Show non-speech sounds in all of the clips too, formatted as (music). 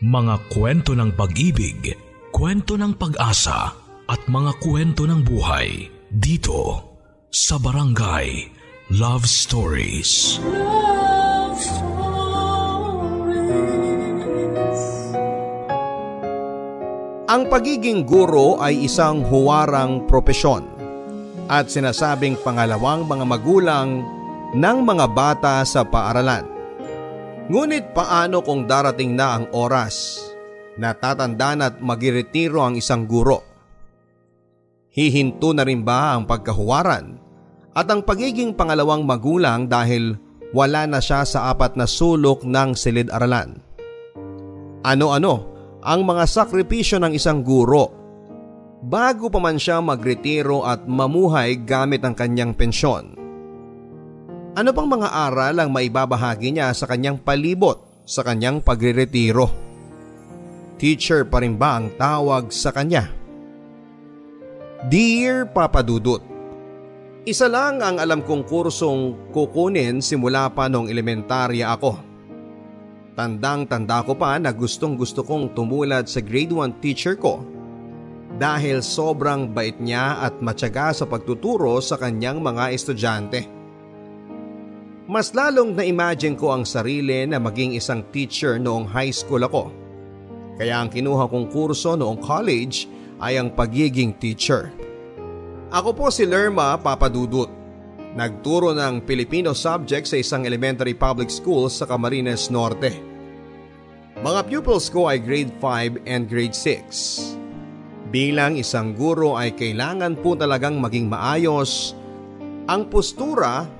Mga kwento ng pag-ibig, kwento ng pag-asa at mga kwento ng buhay dito sa Barangay Love Stories. Love Stories. Ang pagiging guro ay isang huwarang propesyon at sinasabing pangalawang mga magulang ng mga bata sa paaralan. Ngunit paano kung darating na ang oras na tatandaan at magiretiro ang isang guro? Hihinto na rin ba ang pagkahuwaran at ang pagiging pangalawang magulang dahil wala na siya sa apat na sulok ng silid-aralan? Ano-ano ang mga sakripisyo ng isang guro bago pa man siya magretiro at mamuhay gamit ang kanyang pensyon? Ano pang mga aral ang maibabahagi niya sa kanyang palibot sa kanyang pagreretiro? Teacher pa rin ba ang tawag sa kanya? Dear Papa Dudut, Isa lang ang alam kong kursong kukunin simula pa nung elementarya ako. Tandang-tanda ko pa na gustong gusto kong tumulad sa grade 1 teacher ko dahil sobrang bait niya at matyaga sa pagtuturo sa kanyang mga estudyante. Mas lalong na-imagine ko ang sarili na maging isang teacher noong high school ako. Kaya ang kinuha kong kurso noong college ay ang pagiging teacher. Ako po si Lerma Papadudut. Nagturo ng Filipino subject sa isang elementary public school sa Camarines Norte. Mga pupils ko ay grade 5 and grade 6. Bilang isang guro ay kailangan po talagang maging maayos ang postura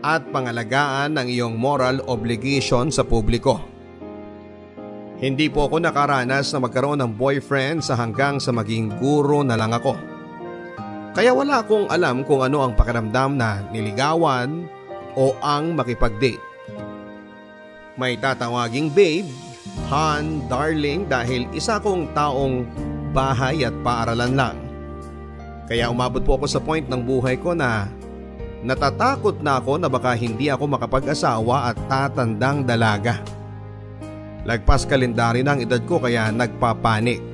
at pangalagaan ng iyong moral obligation sa publiko. Hindi po ako nakaranas na magkaroon ng boyfriend sa hanggang sa maging guro na lang ako. Kaya wala akong alam kung ano ang pakiramdam na niligawan o ang makipag-date. May tatawaging babe, Han, darling dahil isa kong taong bahay at paaralan lang. Kaya umabot po ako sa point ng buhay ko na Natatakot na ako na baka hindi ako makapag-asawa at tatandang dalaga. Lagpas kalendaryo ng edad ko kaya nagpapanik.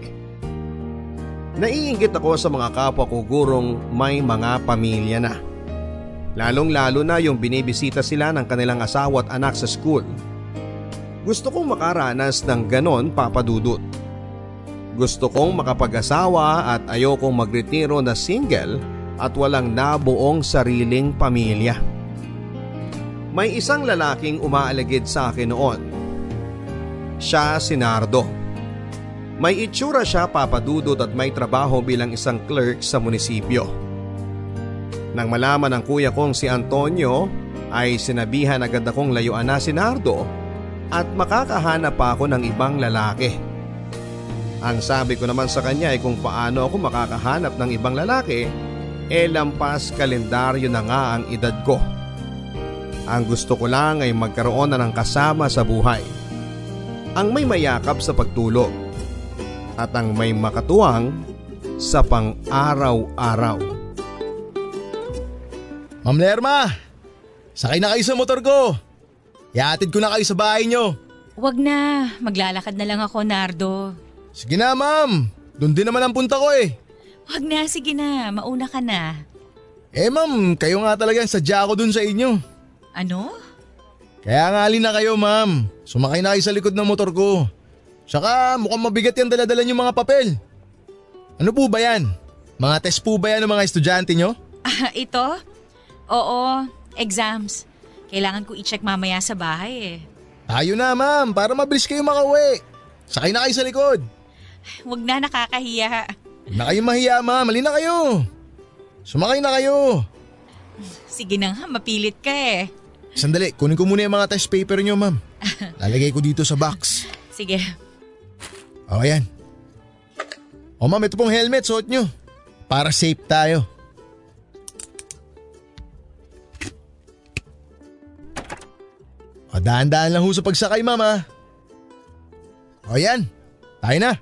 Naiingit ako sa mga kapwa ko gurong may mga pamilya na. Lalong lalo na yung binibisita sila ng kanilang asawa at anak sa school. Gusto kong makaranas ng ganon papadudot. Gusto kong makapag-asawa at ayokong magretiro na single at walang nabuong sariling pamilya. May isang lalaking umaaligid sa akin noon. Siya si Nardo. May itsura siya papadudot at may trabaho bilang isang clerk sa munisipyo. Nang malaman ng kuya kong si Antonio ay sinabihan agad akong layuan na si Nardo at makakahanap pa ako ng ibang lalaki. Ang sabi ko naman sa kanya ay kung paano ako makakahanap ng ibang lalaki e lampas kalendaryo na nga ang edad ko. Ang gusto ko lang ay magkaroon na ng kasama sa buhay. Ang may mayakap sa pagtulog at ang may makatuwang sa pang-araw-araw. Ma'am Lerma, sakay na kayo sa motor ko. Iatid ko na kayo sa bahay nyo. Wag na, maglalakad na lang ako, Nardo. Sige na ma'am, doon din naman ang punta ko eh. Wag na, sige na, mauna ka na. Eh ma'am, kayo nga talaga sadya ako dun sa inyo. Ano? Kaya nga alin na kayo ma'am, sumakay na kayo sa likod ng motor ko. Saka mukhang mabigat yung daladala yung mga papel. Ano po ba yan? Mga test po ba yan ng mga estudyante nyo? (laughs) Ah, ito? Oo, exams. Kailangan ko i-check mamaya sa bahay eh. Tayo na ma'am, para mabilis kayo makauwi. Sakay na kayo sa likod. Huwag na, nakakahiya. Huwag na kayo mahiya ma'am, alin na kayo. Sumakay na kayo. Sige na nga, mapilit ka eh. Sandali, kunin ko muna yung mga test paper nyo ma'am. (laughs) Lalagay ko dito sa box. Sige. O ayan. O ma'am, ito pong helmet, suot nyo. Para safe tayo. O dahan-dahan lang ho sa pagsakay ma'am ha. O yan, tayo na.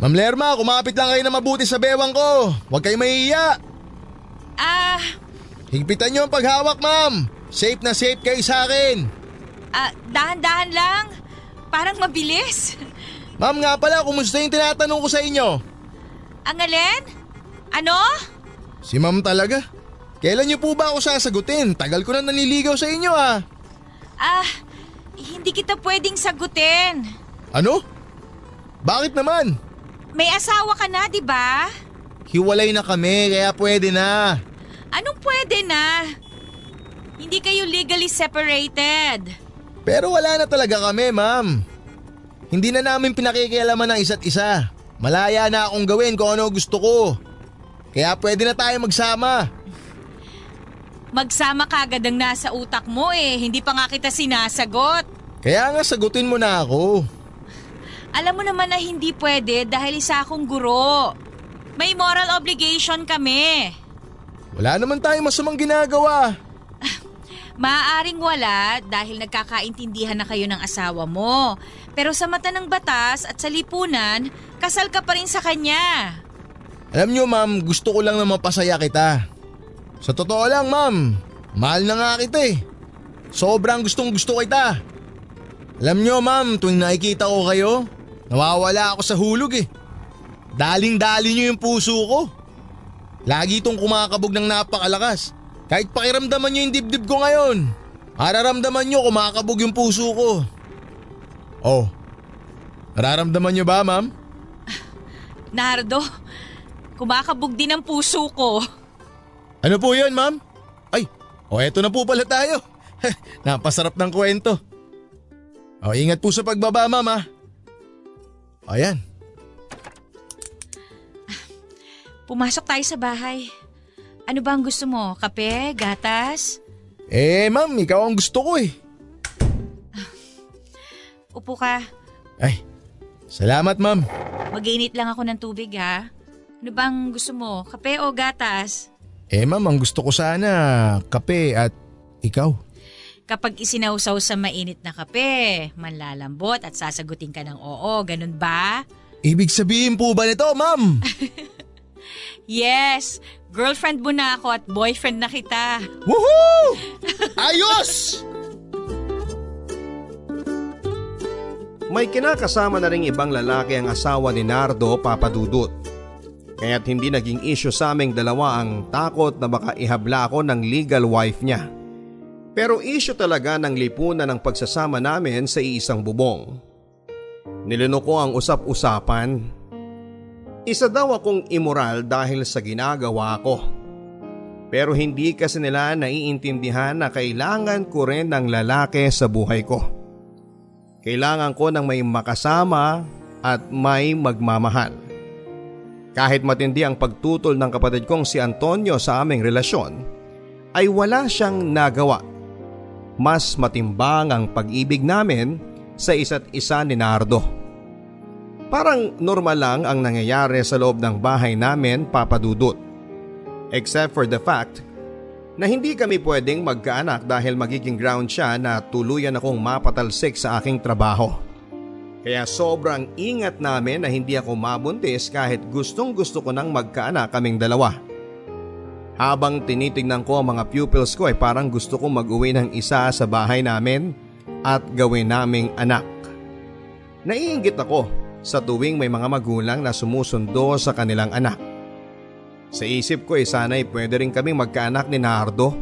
Ma'am Lerma, kumapit lang kayo na mabuti sa bewang ko. Huwag kayo mahihiya. Ah, Higpitan nyo ang paghawak ma'am. Safe na safe kayo sa akin. ah, dahan-dahan lang. Parang mabilis. (laughs) Ma'am nga pala, kumusta yung tinatanong ko sa inyo? Ang alin? Ano? Si ma'am talaga. Kailan niyo po ba ako sasagutin? Tagal ko na naniligaw sa inyo ah. Ah, hindi kita pwedeng sagutin. Ano? Bakit naman? May asawa ka na, di ba? Hiwalay na kami kaya pwede na. Anong pwede na? Hindi kayo legally separated. Pero wala na talaga kami ma'am. Hindi na namin pinakikialaman ng isa't isa. Malaya na akong gawin kung ano gusto ko. Kaya pwede na tayo magsama. Magsama ka agad ang nasa utak mo eh. Hindi pa nga kita sinasagot. Kaya nga sagutin mo na ako. Alam mo naman na hindi pwede dahil isa akong guro. May moral obligation kami. Wala naman tayong masamang ginagawa. (laughs) Maaaring wala dahil nagkakaintindihan na kayo ng asawa mo. Pero sa mata ng batas at sa lipunan, kasal ka pa rin sa kanya. Alam nyo ma'am, gusto ko lang na mapasaya kita. Sa totoo lang ma'am, mahal na nga kita eh. Sobrang gustong gusto kita. Alam nyo ma'am, tuwing nakikita ko kayo, nawawala ako sa hulog eh. Daling-dali nyo yung puso ko. Lagi itong kumakabog ng napakalakas. Kahit pakiramdaman nyo yung dibdib ko ngayon, mararamdaman nyo kumakabog yung puso ko. Oh, nararamdaman nyo ba ma'am? (sighs) Nardo, kumakabog din ang puso ko. Ano po yun ma'am? Ay, o oh, eto na po pala tayo. (laughs) Napasarap ng kwento. O ingat po sa pagbaba ma'am ha. Ayan. Pumasok tayo sa bahay. Ano ba ang gusto mo? Kape? Gatas? Eh ma'am, ikaw ang gusto ko eh. Upo ka. Ay, salamat ma'am. Mag-init lang ako ng tubig ha. Ano bang gusto mo? Kape o gatas? Eh ma'am, ang gusto ko sana kape at ikaw. Kapag isinausaw sa mainit na kape, manlalambot at sasagutin ka ng oo, ganun ba? Ibig sabihin po ba nito ma'am? (laughs) Yes! Girlfriend mo na ako at boyfriend na kita. Woohoo! (laughs) Ayos! May kinakasama na ring ibang lalaki ang asawa ni Nardo Papadudut. Kaya't hindi naging issue sa aming dalawa ang takot na baka ihabla ako ng legal wife niya. Pero issue talaga ng lipunan ng pagsasama namin sa iisang bubong. Nilino ko ang usap-usapan. Isa daw akong immoral dahil sa ginagawa ko. Pero hindi kasi nila naiintindihan na kailangan ko rin ng lalaki sa buhay ko. Kailangan ko ng may makasama at may magmamahal. Kahit matindi ang pagtutol ng kapatid kong si Antonio sa aming relasyon, ay wala siyang nagawa. Mas matimbang ang pag-ibig namin sa isa't isa ni Nardo. Parang normal lang ang nangyayari sa loob ng bahay namin papadudot. Except for the fact na hindi kami pwedeng magkaanak dahil magiging ground siya na tuluyan akong mapatalsik sa aking trabaho. Kaya sobrang ingat namin na hindi ako mabuntis kahit gustong gusto ko nang magkaanak kaming dalawa. Habang tinitingnan ko ang mga pupils ko ay parang gusto kong mag-uwi ng isa sa bahay namin at gawin naming anak. Naiingit ako sa tuwing may mga magulang na sumusundo sa kanilang anak. Sa isip ko ay sana'y pwede rin kaming magkaanak ni Nardo.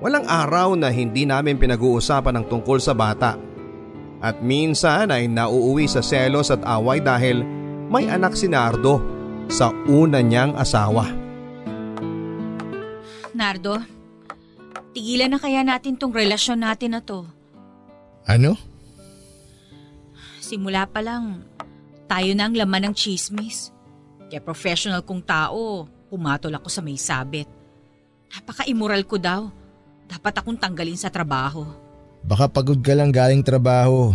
Walang araw na hindi namin pinag-uusapan ng tungkol sa bata. At minsan ay nauuwi sa selos at away dahil may anak si Nardo sa una niyang asawa. Nardo, tigilan na kaya natin tong relasyon natin na to. Ano? Simula pa lang, tayo na ang laman ng chismis. Kaya professional kong tao, pumatol ako sa may sabit. Napaka-immoral ko daw. Dapat akong tanggalin sa trabaho. Baka pagod ka lang galing trabaho.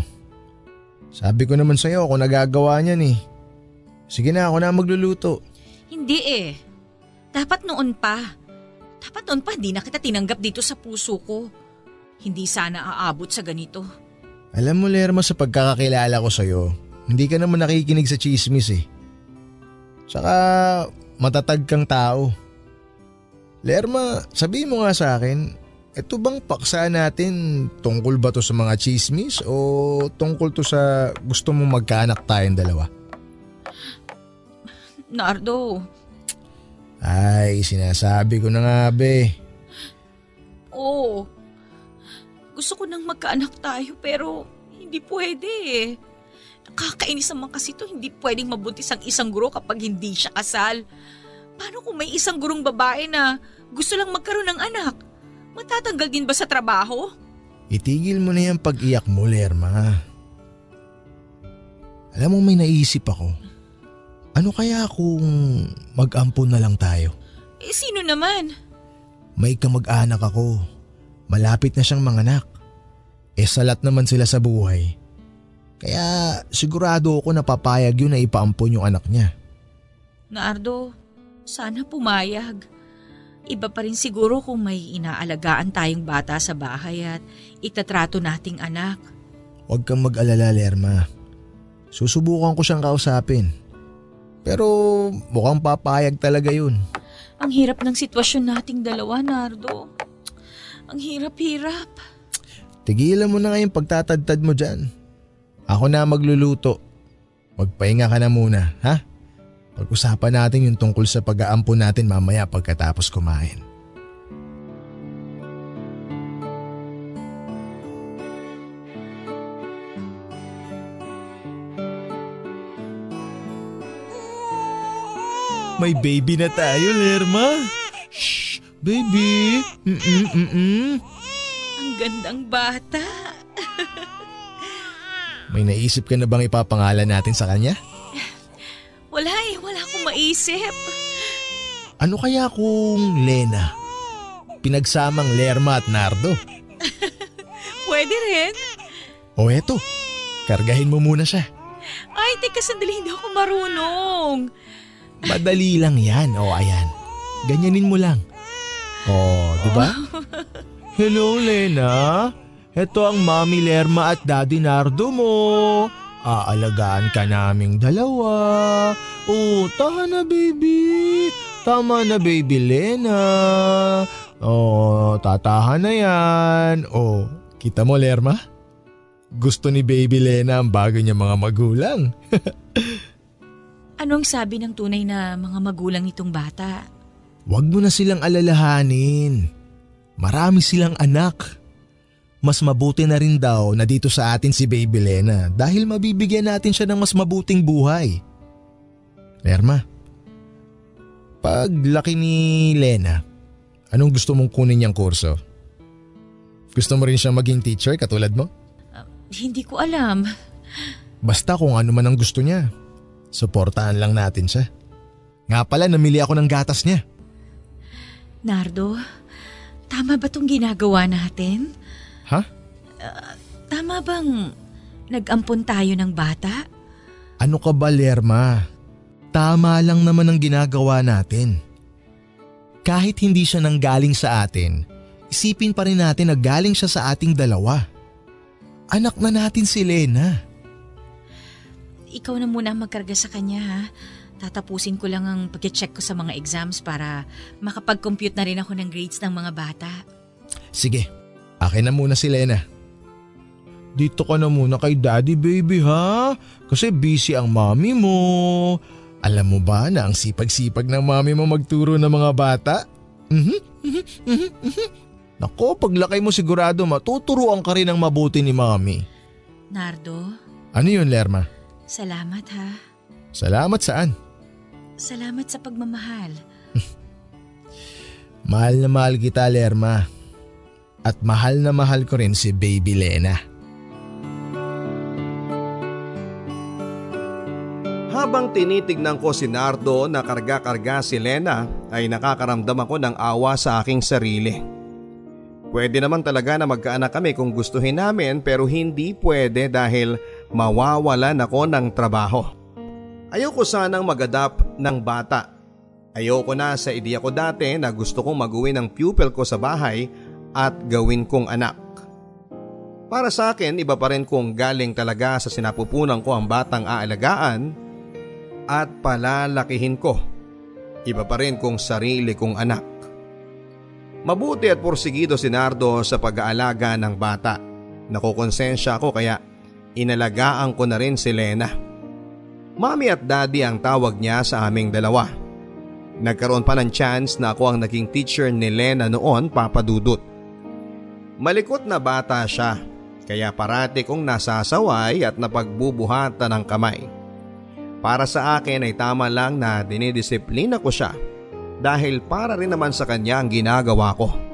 Sabi ko naman sa'yo ako nagagawa niyan eh. Sige na ako na magluluto. Hindi eh. Dapat noon pa. Dapat noon pa hindi na kita tinanggap dito sa puso ko. Hindi sana aabot sa ganito. Alam mo Lerma sa pagkakakilala ko sa'yo, hindi ka naman nakikinig sa chismis eh. Saka matatag kang tao. Lerma, sabihin mo nga sa akin, Ito bang paksa natin tungkol ba to sa mga chismis o tungkol to sa gusto mong magkaanak tayong dalawa? Nardo, Ay, sinasabi ko na nga be. oo. Gusto ko nang magkaanak tayo pero hindi pwede eh. Nakakainis naman kasi to, hindi pwedeng mabuntis ang isang guro kapag hindi siya kasal. Paano kung may isang gurong babae na gusto lang magkaroon ng anak? Matatanggal din ba sa trabaho? Itigil mo na yung pag-iyak mo, Lerma. Alam mo may naisip ako. Ano kaya kung mag-ampon na lang tayo? Eh sino naman? May kamag-anak ako. Malapit na siyang manganak. Eh salat naman sila sa buhay. Kaya sigurado ako na papayag yun na ipaampon yung anak niya. Nardo, sana pumayag. Iba pa rin siguro kung may inaalagaan tayong bata sa bahay at itatrato nating anak. Huwag kang mag-alala, Lerma. Susubukan ko siyang kausapin. Pero mukhang papayag talaga yun. Ang hirap ng sitwasyon nating dalawa, Nardo. Ang hirap-hirap. Tigilan mo na nga yung pagtatadtad mo dyan. Ako na magluluto. Magpahinga ka na muna, ha? Pag-usapan natin yung tungkol sa pag-aampon natin mamaya pagkatapos kumain. May baby na tayo, Lerma. Shh, baby. Mm-mm-mm. Ang gandang bata. May naisip ka na bang ipapangalan natin sa kanya? Wala eh, wala akong maisip. Ano kaya kung Lena? Pinagsamang Lerma at Nardo. (laughs) Pwede rin. O eto, kargahin mo muna siya. Ay, teka sandali, hindi ako marunong. Madali lang yan. O ayan, ganyanin mo lang. O, di ba? (laughs) Hello Lena, Ito ang Mami Lerma at Daddy Nardo mo. Aalagaan ka naming dalawa. Oh, tahan na baby. Tama na baby Lena. Oh, tatahan na yan. Oh, kita mo Lerma? Gusto ni baby Lena ang bago niya mga magulang. (laughs) Ano ang sabi ng tunay na mga magulang nitong bata? Huwag mo na silang alalahanin. Marami silang anak. Mas mabuti na rin daw na dito sa atin si Baby Lena dahil mabibigyan natin siya ng mas mabuting buhay. Lerma, pag laki ni Lena, anong gusto mong kunin niyang kurso? Gusto mo rin siyang maging teacher katulad mo? Hindi ko alam. Basta kung ano man ang gusto niya, suportahan lang natin siya. Nga pala, namili ako ng gatas niya. Nardo, tama ba tong ginagawa natin? Ha? Tama bang nag-ampon tayo ng bata? Ano ka ba, Lerma? Tama lang naman ang ginagawa natin. Kahit hindi siya nanggaling sa atin, isipin pa rin natin na galing siya sa ating dalawa. Anak na natin si Lena. Ikaw na muna magkarga sa kanya ha. Tatapusin ko lang ang pag-check ko sa mga exams para makapag-compute na rin ako ng grades ng mga bata. Sige, akin na muna si Lena. Dito ka na muna kay daddy baby ha? Kasi busy ang mami mo. Alam mo ba na ang sipag-sipag ng mami mo magturo ng mga bata? Mhm, mhm, mhm. Nako, paglaki mo sigurado matuturuan ka rin ng mabuti ni mami. Nardo, Ano yun, Lerma? Salamat ha. Salamat saan? Salamat sa pagmamahal. (laughs) Mahal na mahal kita, Lerma. At mahal na mahal ko rin si Baby Lena. Habang tinitignan ko si Nardo na karga-karga si Lena ay nakakaramdam ako ng awa sa aking sarili. Pwede naman talaga na magkaanak kami kung gustuhin namin pero hindi pwede dahil mawawalan ako ng trabaho. Ayoko sanang mag-adapt ng bata. Ayoko na sa ideya ko dati na gusto kong mag-uwi ng pupil ko sa bahay at gawin kong anak. Para sa akin, iba pa rin kung galing talaga sa sinapupunan ko ang batang aalagaan at palalakihin ko. Iba pa rin kung sarili kong anak. Mabuti at porsigido si Nardo sa pag-aalaga ng bata. Nakukonsensya ako kaya inalagaan ko na rin si Lena. Mami at daddy ang tawag niya sa aming dalawa. Nagkaroon pa ng chance na ako ang naging teacher ni Lena noon papadudot. Malikot na bata siya kaya parati kong nasasaway at napagbubuhatan ng kamay. Para sa akin ay tama lang na dinidisiplina ko siya dahil para rin naman sa kanya ang ginagawa ko.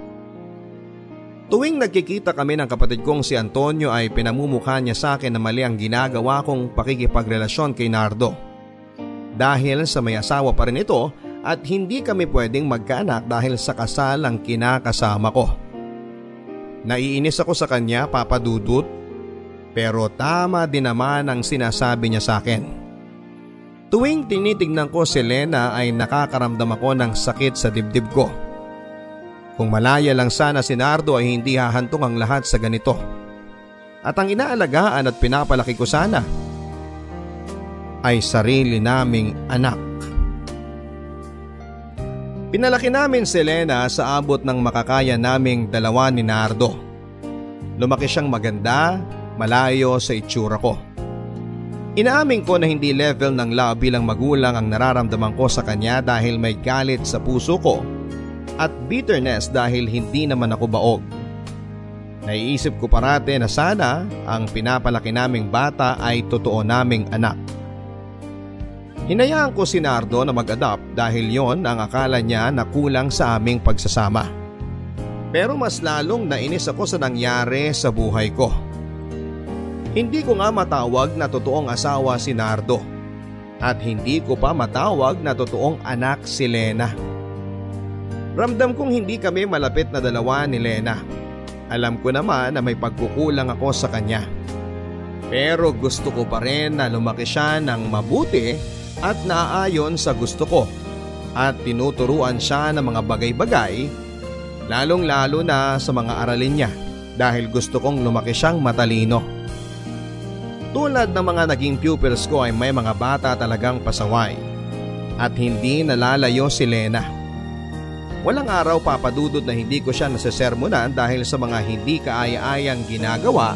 Tuwing nagkikita kami ng kapatid kong si Antonio ay pinamumukha niya sa akin na mali ang ginagawa kong pakikipagrelasyon kay Nardo. Dahil sa may asawa pa rin ito at hindi kami pwedeng magkaanak dahil sa kasal ang kinakasama ko. Naiinis ako sa kanya papadudot pero tama din naman ang sinasabi niya sa akin. Tuwing tinitignan ko si Lena ay nakakaramdam ako ng sakit sa dibdib ko. Kung malaya lang sana si Nardo ay hindi hahantong ang lahat sa ganito. At ang inaalagaan at pinapalaki ko sana ay sarili naming anak. Pinalaki namin si Lena sa abot ng makakaya naming dalawa ni Nardo. Lumaki siyang maganda, malayo sa itsura ko. Inaamin ko na hindi level ng love bilang magulang ang nararamdaman ko sa kanya dahil may galit sa puso ko at bitterness dahil hindi naman ako baog. Naiisip ko parate na sana ang pinapalaki naming bata ay totoo naming anak. Hinayaan ko si Nardo na mag-adapt dahil yon ang akala niya na kulang sa aming pagsasama. Pero mas lalong nainis ako sa nangyari sa buhay ko. Hindi ko nga matawag na totoong asawa si Nardo at hindi ko pa matawag na totoong anak si Lena. Ramdam kong hindi kami malapit na dalawa ni Lena. Alam ko naman na may pagkukulang ako sa kanya. Pero gusto ko pa rin na lumaki siya ng mabuti at naaayon sa gusto ko at tinuturuan siya ng mga bagay-bagay lalong lalo na sa mga aralin niya dahil gusto kong lumaki siyang matalino. Tulad ng mga naging pupils ko ay may mga bata talagang pasaway at hindi nalalayo si Lena. Walang araw papadudod na hindi ko siya nasesermonan dahil sa mga hindi kaaya-ayang ginagawa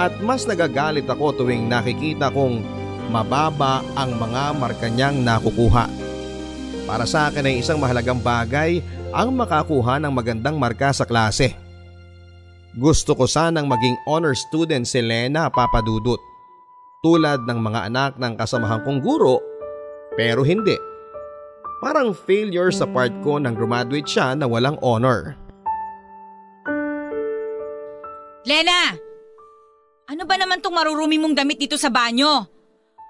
at mas nagagalit ako tuwing nakikita kong mababa ang mga marka niyang nakukuha. Para sa akin ay isang mahalagang bagay ang makakuha ng magandang marka sa klase. Gusto ko sanang maging honor student si Lena Papadudut. Tulad ng mga anak ng kasamahan kong guro, pero hindi. Parang failure sa part ko nang graduate siya na walang honor. Lena! Ano ba naman tong marurumi mong damit dito sa banyo?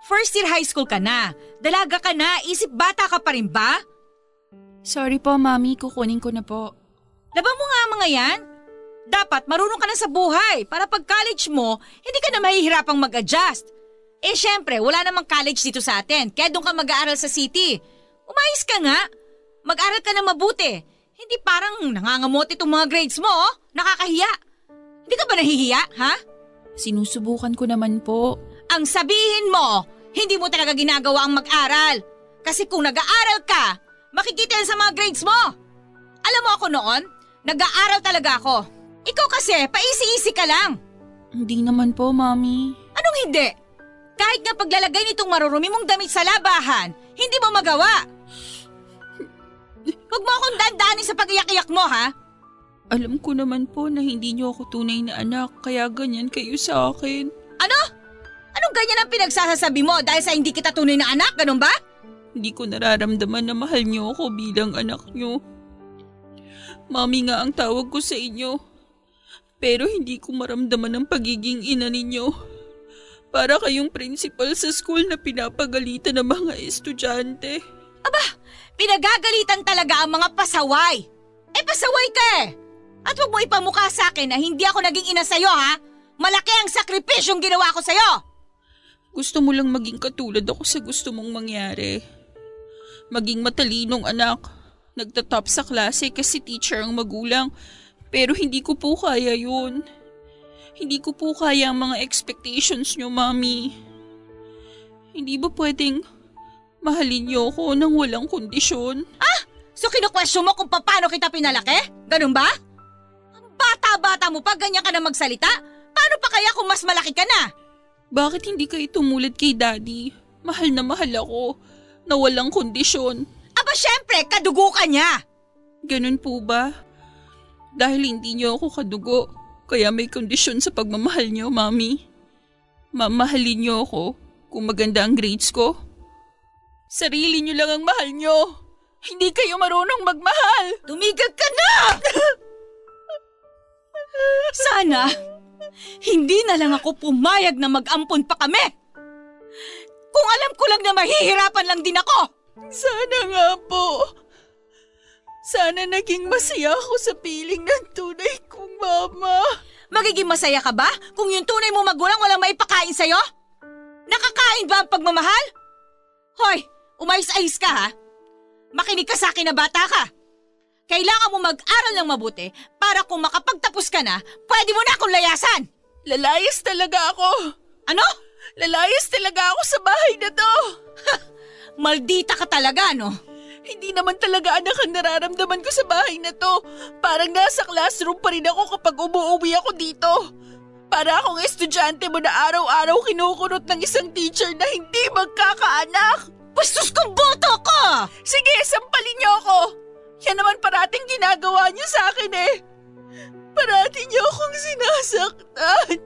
First year high school ka na. Dalaga ka na. Isip bata ka pa rin ba? Sorry po, Mami. Kukunin ko na po. Laban mo nga mga yan. Dapat marunong ka na sa buhay para pag college mo, hindi ka na mahihirapang mag-adjust. Eh syempre, wala namang college dito sa atin, kaya doon ka mag-aaral sa city. Umayos ka nga. Mag-aral ka na mabuti. Hindi parang nangangamot itong mga grades mo, oh. Nakakahiya. Hindi ka ba nahihiya, ha? Sinusubukan ko naman po. Ang sabihin mo, hindi mo talaga ginagawa ang mag-aral. Kasi kung nag-aaral ka, makikita yan sa mga grades mo. Alam mo ako noon, nag-aaral talaga ako. Ikaw kasi, paisi-isi ka lang. Hindi naman po, Mami. Anong hindi? Kahit nga paglalagay nitong marurumi mong damit sa labahan, hindi mo magawa. Huwag mo akong dandanin sa pag-iyak-iyak mo, ha? Alam ko naman po na hindi niyo ako tunay na anak, kaya ganyan kayo sa akin. Ano? Anong ganyan ang pinagsasasabi mo dahil sa hindi kita tunay na anak, ganun ba? Hindi ko nararamdaman na mahal niyo ako bilang anak niyo. Mami nga ang tawag ko sa inyo. Pero hindi ko maramdaman ang pagiging ina ninyo. Para kayong principal sa school na pinapagalitan ng mga estudyante. Aba, pinagagalitan talaga ang mga pasaway. Eh pasaway ka eh. At huwag mo ipamukha sa akin na hindi ako naging ina sa'yo ha. Malaki ang sakripisyong ginawa ko sa'yo. Gusto mo lang maging katulad ako sa gusto mong mangyari. Maging matalinong anak. Nagtatop sa klase kasi teacher ang magulang pero hindi ko po kaya yun. Hindi ko po kaya ang mga expectations nyo, Mami. Hindi ba pwedeng mahalin niyo ako nang walang kondisyon? Ah! So kinukwestiyon mo kung paano kita pinalaki? Ganun ba? Bata-bata mo pa, ganyan ka na magsalita? Paano pa kaya kung mas malaki ka na? Bakit hindi kayo tumulad kay daddy? Mahal na mahal ako, na walang kondisyon. Aba syempre, kadugo ka niya. Ganun po ba? Dahil hindi niyo ako kadugo, kaya may kondisyon sa pagmamahal niyo, mami. Mamahalin niyo ako kung maganda ang grades ko. Sarili niyo lang ang mahal niyo. Hindi kayo marunong magmahal. Tumigil ka na! (laughs) Sana, hindi na lang ako pumayag na mag-ampon pa kami. Kung alam ko lang na mahihirapan lang din ako. Sana nga po. Sana naging masaya ako sa piling ng tunay kong mama. Magiging masaya ka ba kung yung tunay mo magulang walang maipakain sa'yo? Nakakain ba ang pagmamahal? Hoy, umayos-ayos ka ha? Makinig ka sa akin na bata ka. Kailangan mo mag-aral ng mabuti para kung makapagtapos ka na, pwede mo na akong layasan. Lalayas talaga ako. Ano? Lalayas talaga ako sa bahay na to. Maldita ka talaga, no? Hindi naman talaga anak ang nararamdaman ko sa bahay na to. Parang nasa classroom pa rin ako kapag umuwi ako dito. Para akong estudyante mo na araw-araw kinukunot ng isang teacher na hindi magkakaanak. Bastos kong boto ko! Sige, sampalin niyo ako. Yan naman parating ginagawa niyo sa akin eh. Parating niyo akong sinasaktan.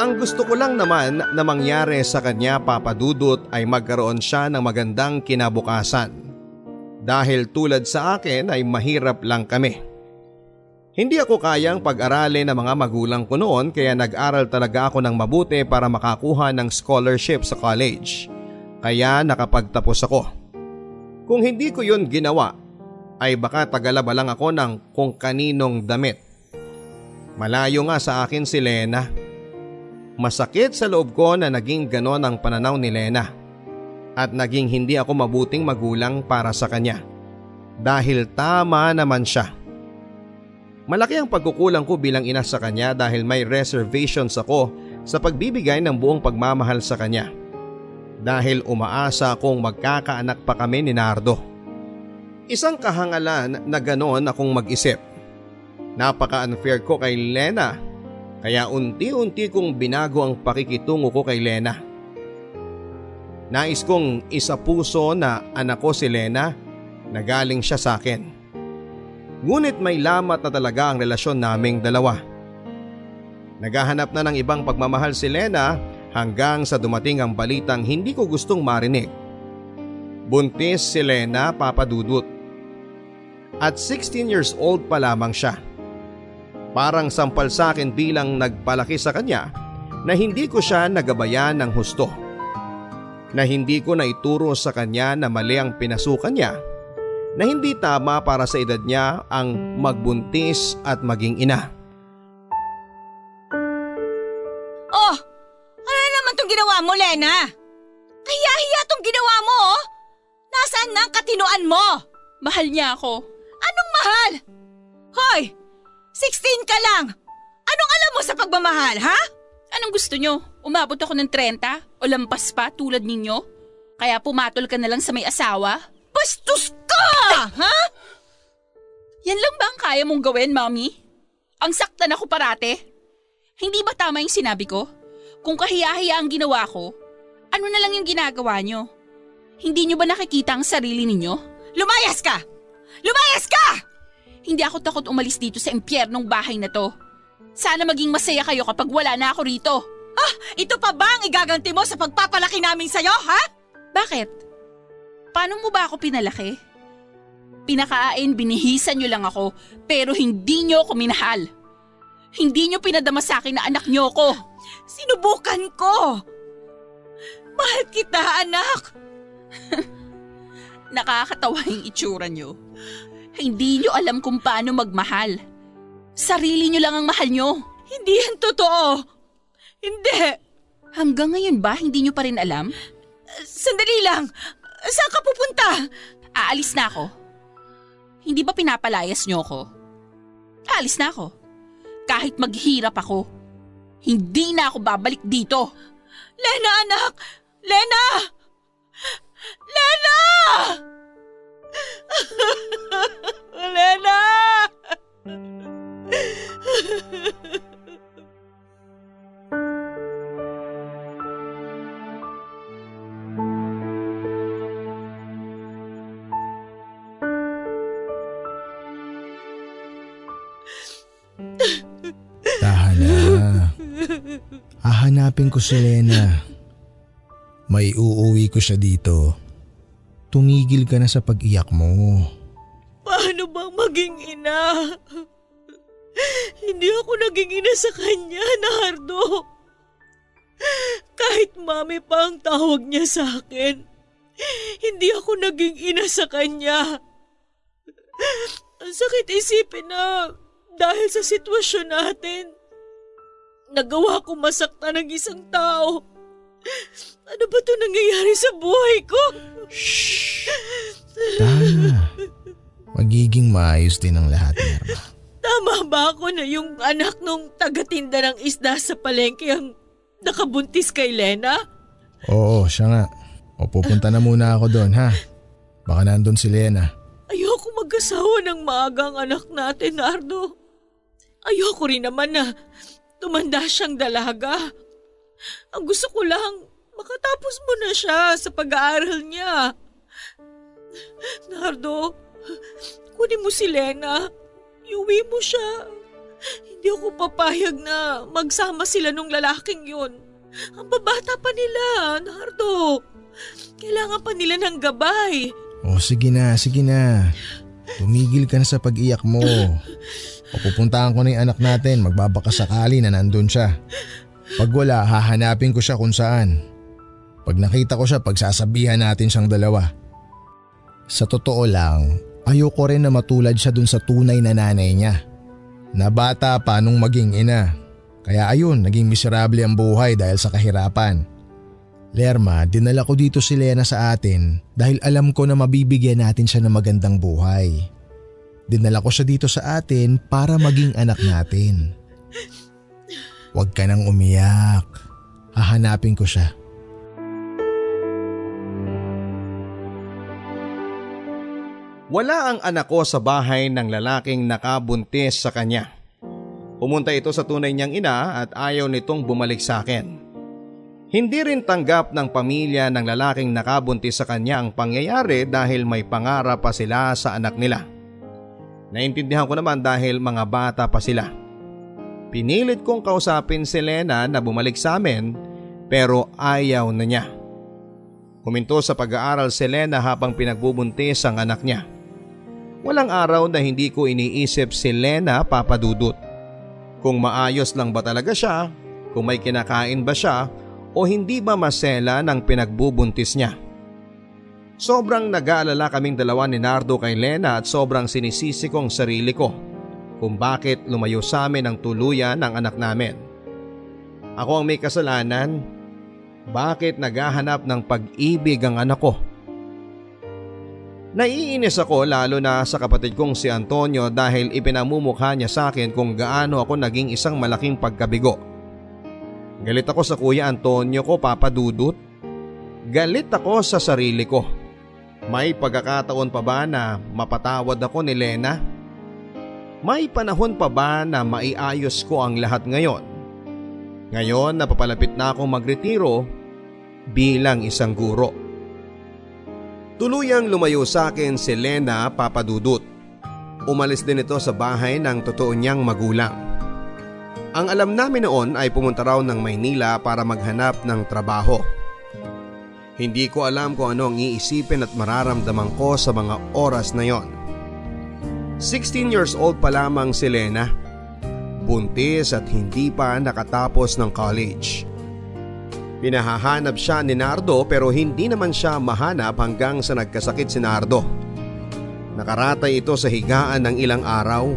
Ang gusto ko lang naman na mangyari sa kanya papadudot ay magkaroon siya ng magandang kinabukasan. Dahil tulad sa akin ay mahirap lang kami. Hindi ako kayang pag-aralin ng mga magulang ko noon kaya nag-aral talaga ako ng mabuti para makakuha ng scholarship sa college. Kaya nakapagtapos ako. Kung hindi ko yun ginawa, ay baka tagalaba lang ako ng kung kaninong damit. Malayo nga sa akin si Lena. Masakit sa loob ko na naging ganon ang pananaw ni Lena. At naging hindi ako mabuting magulang para sa kanya. Dahil tama naman siya. Malaki ang pagkukulang ko bilang ina sa kanya dahil may reservations ako sa pagbibigay ng buong pagmamahal sa kanya. Dahil umaasa akong magkakaanak pa kami ni Nardo. Isang kahangalan na ganon akong mag-isip. Napaka-unfair ko kay Lena kaya unti-unti kong binago ang pakikitungo ko kay Lena. Nais kong isa puso na anak ko si Lena na galing siya sa akin. Ngunit may lamat na talaga ang relasyon naming dalawa. Naghahanap na ng ibang pagmamahal si Lena hanggang sa dumating ang balitang hindi ko gustong marinig. Buntis si Lena papadudot. At 16 years old pa lamang siya. Parang sampal sa akin bilang nagpalaki sa kanya na hindi ko siya nagabayan ng husto. Na hindi ko naituro sa kanya na mali ang pinasukan niya na hindi tama para sa edad niya ang magbuntis at maging ina. Oh, ano na naman tong ginawa mo, Lena? Kaya-hiya tong ginawa mo, oh. Nasaan na ang katinoan mo? Mahal niya ako. Anong mahal? Hoy, 16 ka lang. Anong alam mo sa pagmamahal, ha? Anong gusto nyo? Umabot ako ng 30 o lampas pa tulad ninyo? Kaya pumatol ka na lang sa may asawa? Bastos ka! Ha? Yan lang ba ang kaya mong gawin, Mami? Ang saktan ako parate? Hindi ba tama yung sinabi ko? Kung kahiya-hiya ang ginawa ko, ano na lang yung ginagawa nyo? Hindi nyo ba nakikita ang sarili ninyo? Lumayas ka! Lumayas ka! Hindi ako takot umalis dito sa impyernong bahay na to. Sana maging masaya kayo kapag wala na ako rito. Ah, ito pa ba ang igaganti mo sa pagpapalaki namin sa'yo, ha? Bakit? Paano mo ba ako pinalaki? Pinakain, binihisan nyo lang ako, pero hindi nyo ako minahal. Hindi nyo pinadama sa akin na anak nyo ko. Sinubukan ko. Mahal kita, anak. (laughs) Nakakatawa yung itsura nyo. Hindi nyo alam kung paano magmahal. Sarili nyo lang ang mahal nyo. Hindi yan totoo. Hindi. Hanggang ngayon ba hindi nyo pa rin alam? Sandali lang. Saan ka pupunta? Aalis na ako. Hindi ba pinapalayas nyo ako? Aalis na ako. Kahit maghirap ako. Hindi na ako babalik dito. Lena, anak! Lena! Lena! (laughs) Lena! (laughs) Hahanapin ko si Lena. May uuwi ko siya dito. Tumigil ka na sa pag-iyak mo. Paano bang maging ina? Hindi ako naging ina sa kanya, Nardo. Kahit mami pa ang tawag niya sa akin, hindi ako naging ina sa kanya. Ang sakit isipin na dahil sa sitwasyon natin, nagawa ko masaktan ng isang tao. Ano ba ito nangyayari sa buhay ko? Shh! Na. Magiging maayos din ang lahat, Nerma. Tama ba ako na yung anak nung tagatinda ng isda sa palengke ang nakabuntis kay Lena? Oo, siya nga. O pupunta na muna ako doon, ha? Baka nandun si Lena. Ayoko mag-asawa ng maagang anak natin, Nardo. Ayoko rin naman na tumanda siyang dalaga. Ang gusto ko lang, makatapos mo na siya sa pag-aaral niya. Nardo, kunin mo si Lena. Iuwi mo siya. Hindi ako papayag na magsama sila nung lalaking yun. Ang babata pa nila, Nardo. Kailangan pa nila ng gabay. O sige na, sige na. Tumigil ka na sa pag-iyak mo. (laughs) Pupuntahan ko na yung anak natin, magbabaka sakali na nandun siya. Pag wala, hahanapin ko siya kung saan. Pag nakita ko siya, pagsasabihan natin siyang dalawa. Sa totoo lang, ayoko rin na matulad siya dun sa tunay na nanay niya. Na bata pa nung maging ina. Kaya ayun, naging miserable ang buhay dahil sa kahirapan. Lerma, dinala ko dito si Lena sa atin dahil alam ko na mabibigyan natin siya ng magandang buhay. Dinala ko siya dito sa atin para maging anak natin. Huwag ka nang umiyak. Hahanapin ko siya. Wala ang anak ko sa bahay ng lalaking nakabuntis sa kanya. Pumunta ito sa tunay niyang ina at ayaw nitong bumalik sa akin. Hindi rin tanggap ng pamilya ng lalaking nakabuntis sa kanya ang pangyayari dahil may pangarap pa sila sa anak nila. Naintindihan ko naman dahil mga bata pa sila. Pinilit kong kausapin si Lena na bumalik sa amin pero ayaw na niya. Huminto sa pag-aaral si Lena habang pinagbubuntis ang anak niya. Walang araw na hindi ko iniisip si Lena papadudot. Kung maayos lang ba talaga siya, kung may kinakain ba siya o hindi ba masela ng pinagbubuntis niya. Sobrang nag-aalala kaming dalawa ni Nardo kay Lena at sobrang sinisisi kong sarili ko kung bakit lumayo sa amin ang tuluyan ng anak namin. Ako ang may kasalanan, bakit naghahanap ng pag-ibig ang anak ko? Naiinis ako lalo na sa kapatid kong si Antonio dahil ipinamumukha niya sa akin kung gaano ako naging isang malaking pagkabigo. Galit ako sa kuya Antonio ko papadudot. Galit ako sa sarili ko. May pagkakataon pa ba na mapatawad ako ni Lena? May panahon pa ba na maiayos ko ang lahat ngayon? Ngayon na papalapit na akong magretiro bilang isang guro. Tuluyang lumayo sa akin si Lena papadudot. Umalis din ito sa bahay ng totoo niyang magulang. Ang alam namin noon ay pumunta raw ng Maynila para maghanap ng trabaho. Hindi ko alam kung ano ang iisipin at mararamdaman ko sa mga oras na yon. 16 years old pa lamang si Lena. Buntis at hindi pa nakatapos ng college. Pinahahanap siya ni Nardo pero hindi naman siya mahanap hanggang sa nagkasakit si Nardo. Nakaratay ito sa higaan ng ilang araw.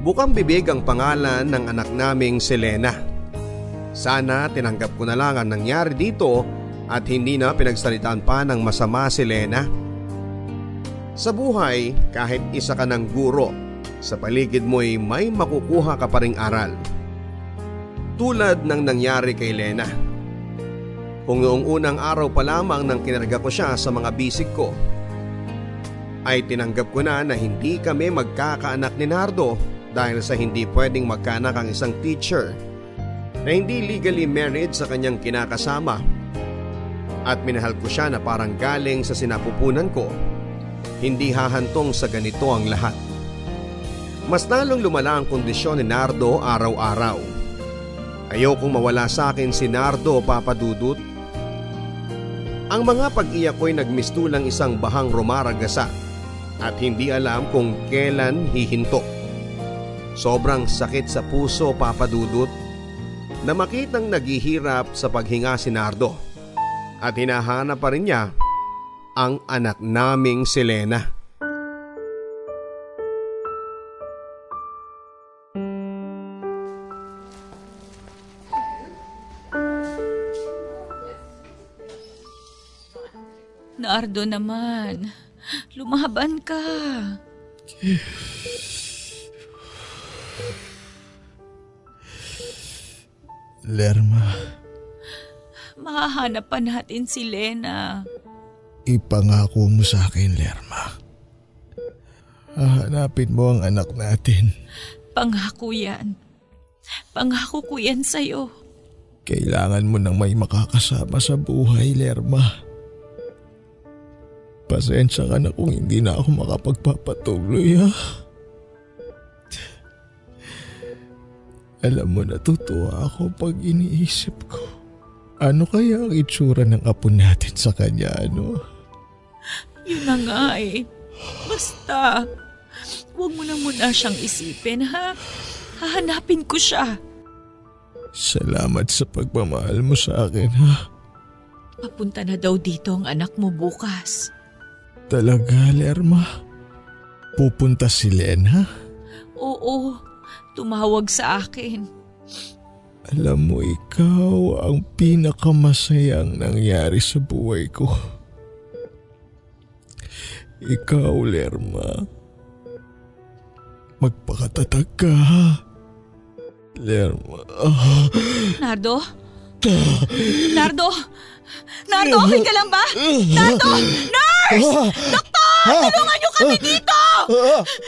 Bukang bibig ang pangalan ng anak naming si Lena. Sana tinanggap ko na lang ang nangyari dito at hindi na pinagsalitaan pa ng masama si Lena. Sa buhay, kahit isa ka ng guro, sa paligid mo'y may makukuha ka pa ring aral. Tulad ng nangyari kay Lena. Kung noong unang araw pa lamang nang kinarga ko siya sa mga bisig ko, ay tinanggap ko na na hindi kami magkakaanak ni Nardo dahil sa hindi pwedeng magkaanak ang isang teacher na hindi legally married sa kanyang kinakasama at minahal ko siya na parang galing sa sinapupunan ko. Hindi hahantong sa ganito ang lahat. Mas lalong lumala ang kondisyon ni Nardo araw-araw. Ayokong mawala sa akin si Nardo papadudot. Ang mga pag-iyak ko'y nagmistulang isang bahang rumaragasa at hindi alam kung kailan hihinto. Sobrang sakit sa puso papadudot na makitang naghihirap sa paghinga si Nardo at hinahanap pa rin niya ang anak naming si Lena. Nardo naman, lumaban ka. Lerma, Mahahanap pa natin si Lena. ipangako mo sa akin, Lerma. Hahanapin mo ang anak natin. Pangako yan. Pangako ko yan sa'yo. Kailangan mo nang may makakasama sa buhay, Lerma. Pasensya ka na kung hindi na ako makapagpapatuloy, ha? Alam mo, natutuwa ako pag iniisip ko. Ano kaya ang itsura ng apo natin sa kanya, ano? Yun na nga eh. Basta, huwag mo na muna siyang isipin ha. Hahanapin ko siya. Salamat sa pagmamahal mo sa akin, ha? Papunta na daw dito ang anak mo bukas. Talaga, Lerma? Pupunta si Len, ha? Oo, tumawag sa akin. Alam mo, ikaw ang pinakamasayang nangyari sa buhay ko. Ikaw, Lerma. Magpakatatag ka, ha? Lerma. Ah, Nardo? Nardo? Nardo, okay ka lang ba? Nardo! Nurse! Doktor! Tulungan niyo kami dito!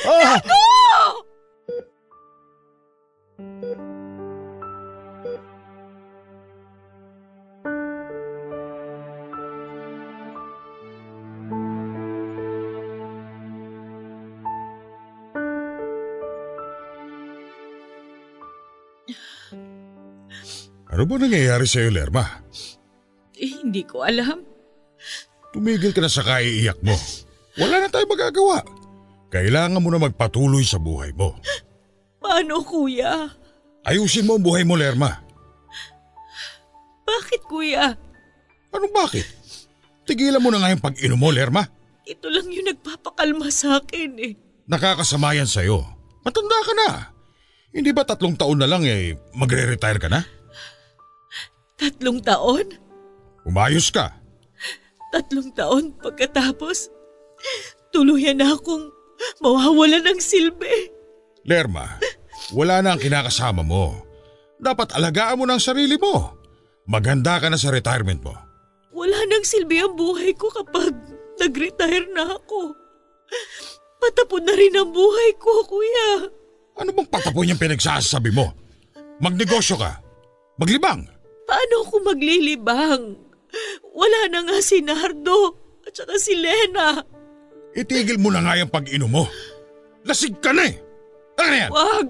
Nardo! Ano ba nangyayari sa'yo, Lerma? Eh, hindi ko alam. Tumigil ka na sa kaiiyak mo. Wala na tayong magagawa. Kailangan mo na magpatuloy sa buhay mo. Paano, kuya? Ayusin mo ang buhay mo, Lerma. Bakit, kuya? Anong bakit? Tigilan mo na nga yung pag-inom mo, Lerma. Ito lang yung nagpapakalma sa akin eh. Nakakasama yan sa'yo. Matanda ka na. Hindi ba tatlong taon na lang eh magre-retire ka na? Tatlong taon? Umayos ka. Tatlong taon pagkatapos, tuluyan na akong mawawala ng silbi. Lerma, wala na ang kinakasama mo. Dapat alagaan mo ng sarili mo. Maganda ka na sa retirement mo. Wala nang silbi ang buhay ko kapag nag-retire na ako. Patapon na rin ang buhay ko, kuya. Ano bang patapon yung pinagsasabi mo? Magnegosyo ka. Maglibang. Paano ako maglilibang? Wala na nga si Nardo at saka si Lena. Itigil mo na nga yung pag-inom mo. Lasig ka na eh. Ano na yan? Wag!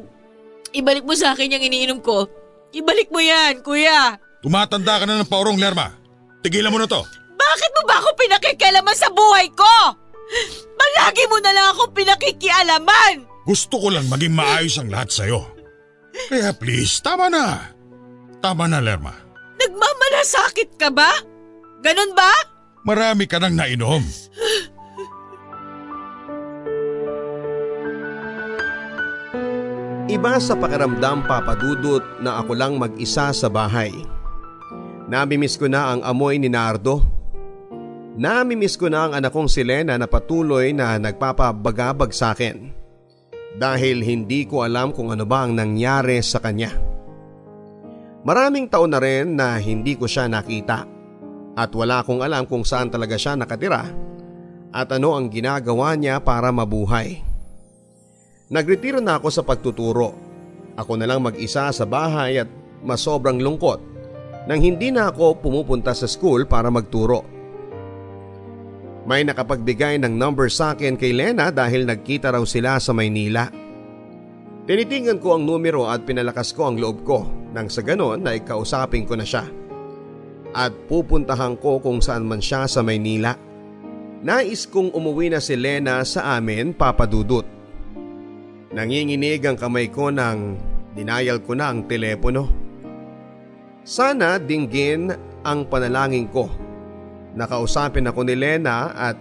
Ibalik mo sa akin yung iniinom ko. Ibalik mo yan, kuya. Tumatanda ka na ng paurong, Lerma. Tigilan mo na to. Bakit mo ba ako pinakikialaman sa buhay ko? Palagi mo na lang ako pinakikialaman! Gusto ko lang maging maayos ang lahat sa'yo. Kaya please, tama na. Tama na, Lerma. Nagmamalasakit ka ba? Ganon ba? Marami ka nang nainom. Iba sa pakiramdam papadudot na ako lang mag-isa sa bahay. Namimiss ko na ang amoy ni Nardo. Namimiss ko na ang anak kong si Lena na patuloy na nagpapabagabag sa akin. Dahil hindi ko alam kung ano ba ang nangyari sa kanya. Maraming taon na rin na hindi ko siya nakita. At wala akong alam kung saan talaga siya nakatira at ano ang ginagawa niya para mabuhay. Nagretiro na ako sa pagtuturo. Ako na lang mag-isa sa bahay at masobrang lungkot nang hindi na ako pumupunta sa school para magturo. May nakapagbigay ng number sa akin kay Lena dahil nagkita raw sila sa Maynila. Tinitingan ko ang numero at pinalakas ko ang loob ko nang sa ganon na ikausapin ko na siya. At pupuntahan ko kung saan man siya sa Maynila. Nais kong umuwi na si Lena sa amin papadudot. Nanginginig ang kamay ko nang dinayal ko na ang telepono. Sana dinggin ang panalangin ko Nakausapin ako ni Lena at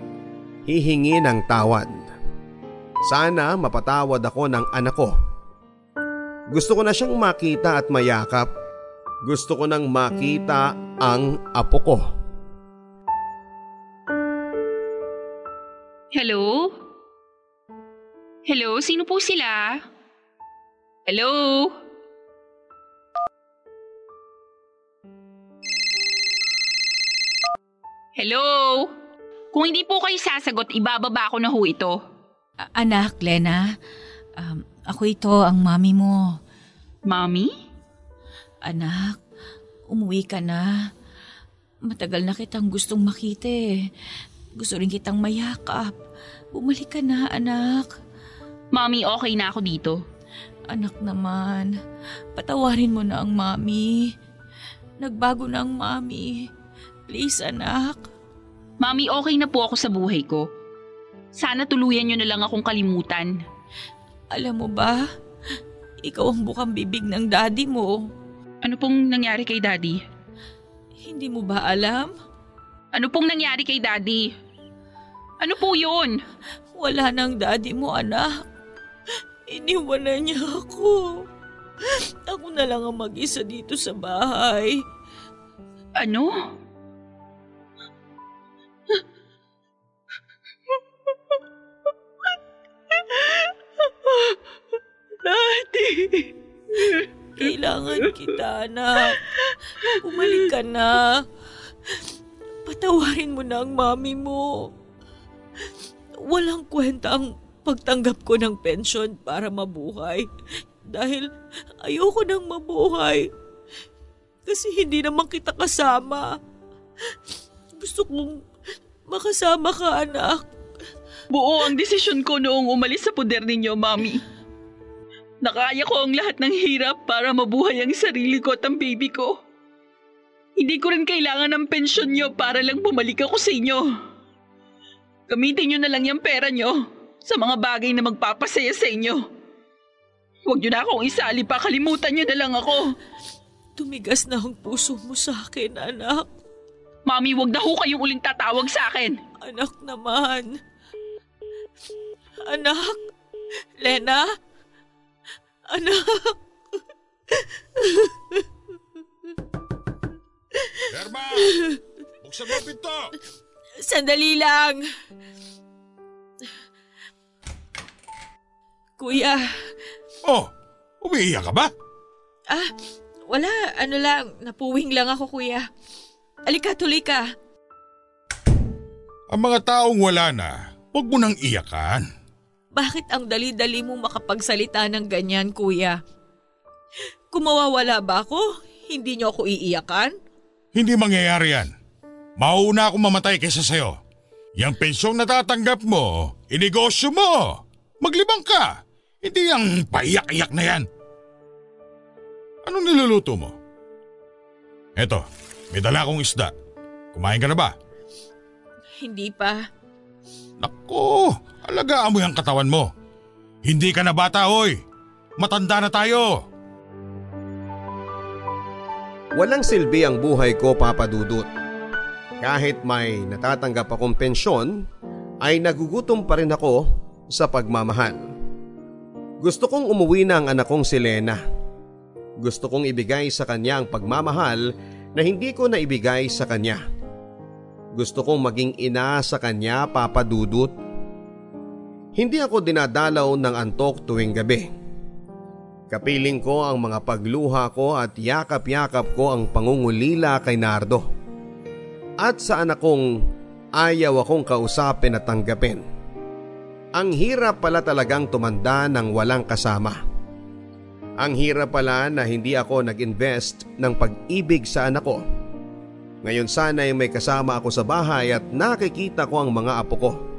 hihingi ng tawad. Sana mapatawad ako ng anak ko. Gusto ko na siyang makita at mayakap. Gusto ko nang makita ang apo ko. Hello? Hello, sino po sila? Hello? Hello? Kung hindi po kayo sasagot, ibababa ko na ho ito. A- anak, Lena, um, ako ito ang mami mo. Mami? Anak, umuwi ka na. Matagal na kitang gustong makita eh. Gusto rin kitang mayakap. Bumalik ka na, anak. Mami, okay na ako dito. Anak naman, patawarin mo na ang mami. Nagbago na ang mami. Please, anak. Mami, okay na po ako sa buhay ko. Sana tuluyan niyo na lang akong kalimutan. Alam mo ba, ikaw ang bukang bibig ng daddy mo. Ano pong nangyari kay Daddy? Hindi mo ba alam? Ano pong nangyari kay Daddy? Ano po yun? Wala nang daddy mo, anak. Iniwan na niya ako. Ako na lang ang mag-isa dito sa bahay. Ano? Daddy! Kailangan kita, anak. Umalik ka na. Patawarin mo na ang mami mo. Walang kwenta ang pagtanggap ko ng pensyon para mabuhay. Dahil ayoko nang mabuhay. Kasi hindi naman kita kasama. Gusto kong makasama ka, anak. Buo ang desisyon ko noong umalis sa poder ninyo, Mami. Nakaya ko ang lahat ng hirap para mabuhay ang sarili ko at ang baby ko. Hindi ko rin kailangan ng pensyon nyo para lang bumalik ako sa inyo. Gamitin nyo na lang yung pera nyo sa mga bagay na magpapasaya sa inyo. Huwag nyo na akong isali pa, kalimutan nyo na lang ako. Tumigas na ang puso mo sa akin, anak. Mami, wag na ho kayong uling tatawag sa akin. Anak naman. Anak? Lena? Anak? Herma! Buksan mo pinto! Sandali lang. Kuya, Oh, umiiyak ka ba? ah, wala, ano lang, napuwing lang ako kuya. Alika, tuloy ka. Ang mga taong wala na, huwag mo nang iyakan. Bakit ang dali-dali mo makapagsalita ng ganyan, kuya? Kung mawawala ba ako, hindi niyo ako iiyakan? Hindi mangyayari yan. Mauna akong mamatay kaysa sa'yo. Yang pensyong natatanggap mo, inegosyo mo. Maglibang ka. Hindi yung paiyak-iyak na yan. Anong niluluto mo? Eto, may dala akong isda. Kumain ka na ba? Hindi pa. Naku, alagaan mo yung katawan mo. Hindi ka na bata, oy. Matanda na tayo. Walang silbi ang buhay ko papadudot. Kahit may natatanggap akong pensyon, ay nagugutom pa rin ako sa pagmamahal. Gusto kong umuwi na ang anak kong si Lena. Gusto kong ibigay sa kanya ang pagmamahal na hindi ko na ibigay sa kanya. Gusto kong maging ina sa kanya papadudot. Hindi ako dinadalaw ng antok tuwing gabi. Kapiling ko ang mga pagluha ko at yakap-yakap ko ang pangungulila kay Nardo. At sa anak kong ayaw akong kausapin at tanggapin. Ang hirap pala talagang tumanda ng walang kasama. Ang hirap pala na hindi ako nag-invest ng pag-ibig sa anak ko. Ngayon sana ay may kasama ako sa bahay at nakikita ko ang mga apo ko.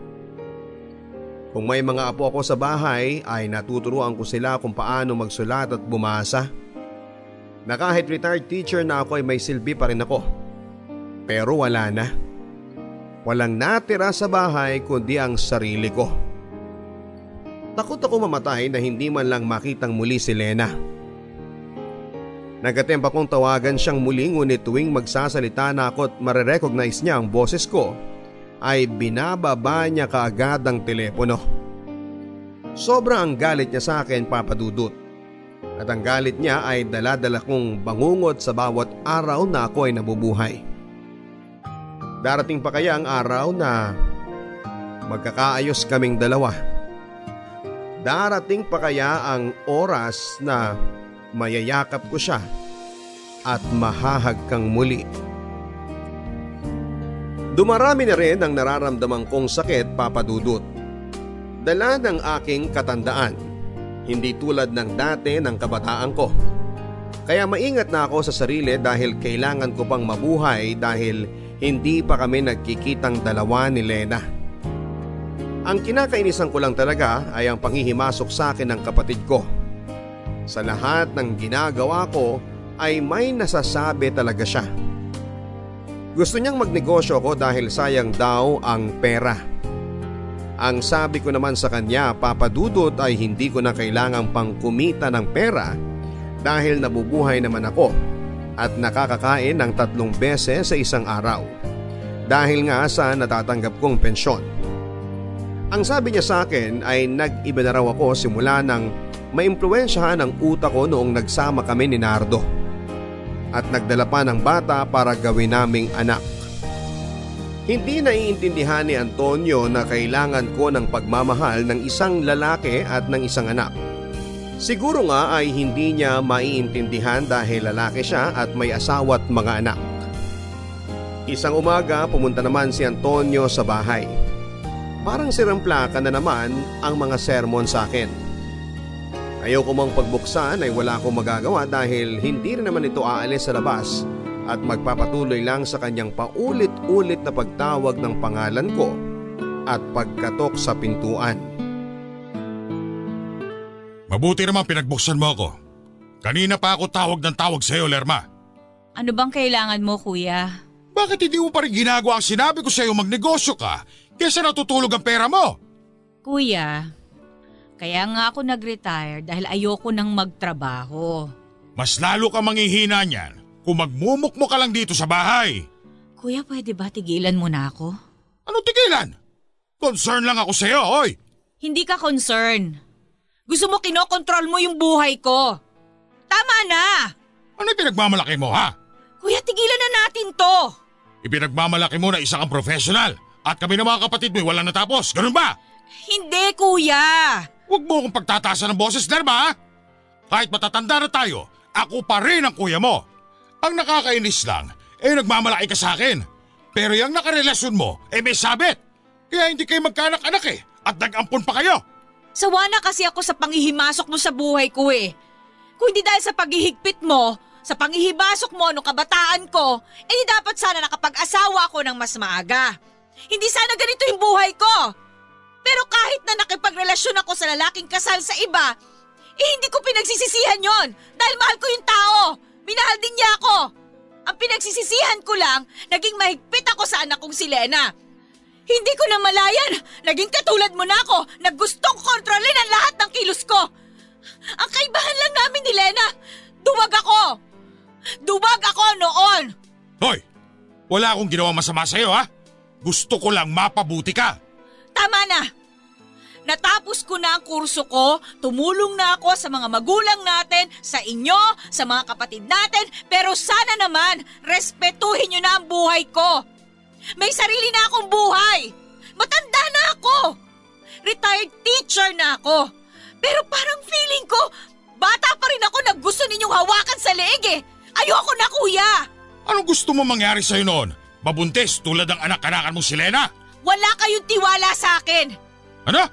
Kung may mga apo ako sa bahay ay natuturuan ko sila kung paano magsulat at bumasa. Na kahit retired teacher na ako ay may silbi pa rin ako. Pero wala na. Walang natira sa bahay kundi ang sarili ko. Takot ako mamatay na hindi man lang makitang muli si Lena. Nagatempa kong tawagan siyang muli ngunit tuwing magsasalita na ako at marerecognize niya ang boses ko ay binababa niya kaagad ang telepono. Sobra ang galit niya sa akin papadudot. At ang galit niya ay daladala kong bangungot sa bawat araw na ako ay nabubuhay. Darating pa kaya ang araw na magkakaayos kaming dalawa. Darating pa kaya ang oras na mayayakap ko siya at mahahagkang muli. Dumarami na rin ang nararamdaman kong sakit papadudot. Dala ng aking katandaan, hindi tulad ng dati ng kabataan ko. Kaya maingat na ako sa sarili dahil kailangan ko pang mabuhay dahil hindi pa kami nagkikitang dalawa ni Lena. Ang kinakainisan ko lang talaga ay ang panghihimasok sa akin ng kapatid ko. Sa lahat ng ginagawa ko ay may nasasabi talaga siya. Gusto niyang magnegosyo ko dahil sayang daw ang pera. Ang sabi ko naman sa kanya papadudot ay hindi ko na kailangang pang kumita ng pera dahil nabubuhay naman ako at nakakakain ng tatlong beses sa isang araw dahil nga sa natatanggap kong pensyon. Ang sabi niya sa akin ay nag-iba na raw ako simula nang maimpluensyahan ang utak ko noong nagsama kami ni Nardo at nagdala pa ng bata para gawin naming anak. Hindi naiintindihan ni Antonio na kailangan ko ng pagmamahal ng isang lalaki at ng isang anak. Siguro nga ay hindi niya maiintindihan dahil lalaki siya at may asawa at mga anak. Isang umaga pumunta naman si Antonio sa bahay. Parang siramplaka na naman ang mga sermon sa akin. Ayaw ko mang pagbuksan ay wala akong magagawa dahil hindi rin naman ito aalis sa labas at magpapatuloy lang sa kanyang paulit-ulit na pagtawag ng pangalan ko at pagkatok sa pintuan. Mabuti naman pinagbuksan mo ako. Kanina pa ako tawag ng tawag sa iyo, Lerma. Ano bang kailangan mo, kuya? Bakit hindi mo pa rin ginagawa ang sinabi ko sa iyo magnegosyo ka kesa natutulog ang pera mo? Kuya, kaya nga ako nag-retire dahil ayoko nang magtrabaho. Mas lalo ka manghihina niyan kung magmumukmo ka lang dito sa bahay. Kuya, pwede ba tigilan mo na ako? Ano tigilan? Concern lang ako sa iyo, oy. Hindi ka concern. Gusto mo kinokontrol mo yung buhay ko. Tama na! Ano pinagmamalaki mo, ha? Kuya, tigilan na natin to! Ipinagmamalaki mo na isa kang professional at kami ng mga kapatid mo wala natapos. Ganun ba? Hindi, kuya! Huwag mo akong pagtatasan ng boses, Derma? Kahit matatanda na tayo, ako pa rin ang kuya mo. Ang nakakainis lang, eh nagmamalaki ka sa akin. Pero yung nakarelasyon mo, eh may sabit. Kaya hindi kayo magkanak-anak eh, at nag-ampon pa kayo. Sawa na kasi ako sa panghihimasok mo sa buhay ko eh. Kung hindi dahil sa paghihigpit mo, sa panghihibasok mo nung kabataan ko, eh dapat sana nakapag-asawa ako ng mas maaga. Hindi sana ganito yung buhay ko. Pero kahit na nakipagrelasyon ako sa lalaking kasal sa iba, eh hindi ko pinagsisisihan yon dahil mahal ko yung tao. Minahal din niya ako. Ang pinagsisisihan ko lang, naging mahigpit ako sa anak kong si Lena. Hindi ko na malayan, naging katulad mo na ako na gustong kontrolin ang lahat ng kilos ko. Ang kaibahan lang namin ni Lena, duwag ako. Duwag ako noon. Hoy, wala akong ginawang masama sa iyo ha. Gusto ko lang mapabuti ka. Tama na! Natapos ko na ang kurso ko, tumulong na ako sa mga magulang natin, sa inyo, sa mga kapatid natin, pero sana naman, respetuhin nyo na ang buhay ko. May sarili na akong buhay. Matanda na ako. Retired teacher na ako. Pero parang feeling ko, bata pa rin ako na gusto ninyong hawakan sa leeg eh. Ayoko na kuya. Anong gusto mo mangyari sa'yo noon? mabuntis tulad ng anak-anakan mo si Lena? Wala kayong tiwala sa akin! Ano?